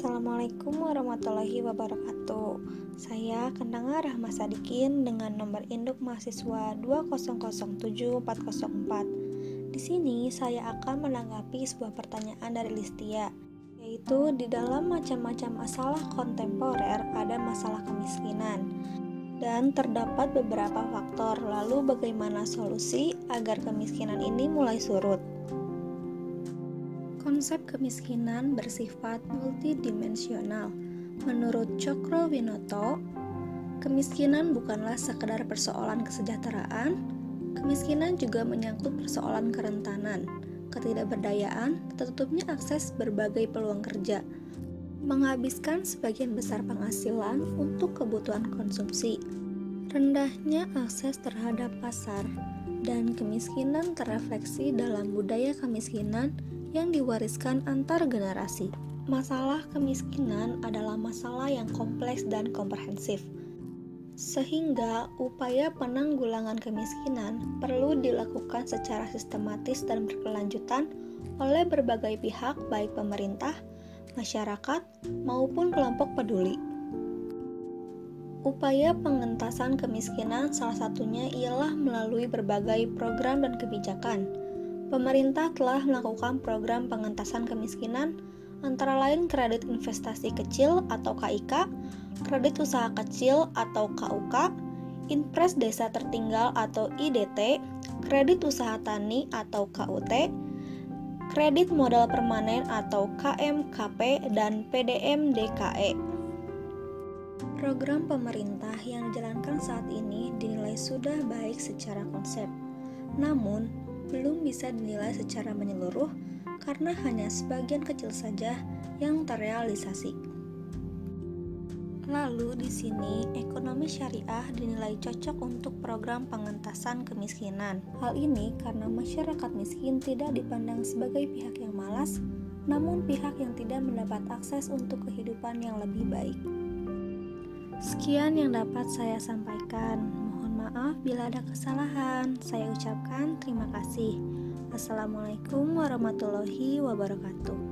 Assalamualaikum warahmatullahi wabarakatuh. Saya Kendanga Rahma Sadikin dengan nomor induk mahasiswa 2007404. Di sini saya akan menanggapi sebuah pertanyaan dari Listia, yaitu di dalam macam-macam masalah kontemporer ada masalah kemiskinan dan terdapat beberapa faktor. Lalu bagaimana solusi agar kemiskinan ini mulai surut? Konsep kemiskinan bersifat multidimensional. Menurut Cokro Winoto, kemiskinan bukanlah sekedar persoalan kesejahteraan, kemiskinan juga menyangkut persoalan kerentanan, ketidakberdayaan, tertutupnya akses berbagai peluang kerja, menghabiskan sebagian besar penghasilan untuk kebutuhan konsumsi, rendahnya akses terhadap pasar, dan kemiskinan terrefleksi dalam budaya kemiskinan yang diwariskan antar generasi. Masalah kemiskinan adalah masalah yang kompleks dan komprehensif, sehingga upaya penanggulangan kemiskinan perlu dilakukan secara sistematis dan berkelanjutan oleh berbagai pihak, baik pemerintah, masyarakat, maupun kelompok peduli. Upaya pengentasan kemiskinan salah satunya ialah melalui berbagai program dan kebijakan pemerintah telah melakukan program pengentasan kemiskinan antara lain kredit investasi kecil atau KIK, kredit usaha kecil atau KUK, Impres Desa Tertinggal atau IDT, kredit usaha tani atau KUT, kredit modal permanen atau KMKP, dan PDM DKE. Program pemerintah yang dijalankan saat ini dinilai sudah baik secara konsep. Namun, belum bisa dinilai secara menyeluruh karena hanya sebagian kecil saja yang terrealisasi. Lalu di sini ekonomi syariah dinilai cocok untuk program pengentasan kemiskinan. Hal ini karena masyarakat miskin tidak dipandang sebagai pihak yang malas, namun pihak yang tidak mendapat akses untuk kehidupan yang lebih baik. Sekian yang dapat saya sampaikan maaf bila ada kesalahan. Saya ucapkan terima kasih. Assalamualaikum warahmatullahi wabarakatuh.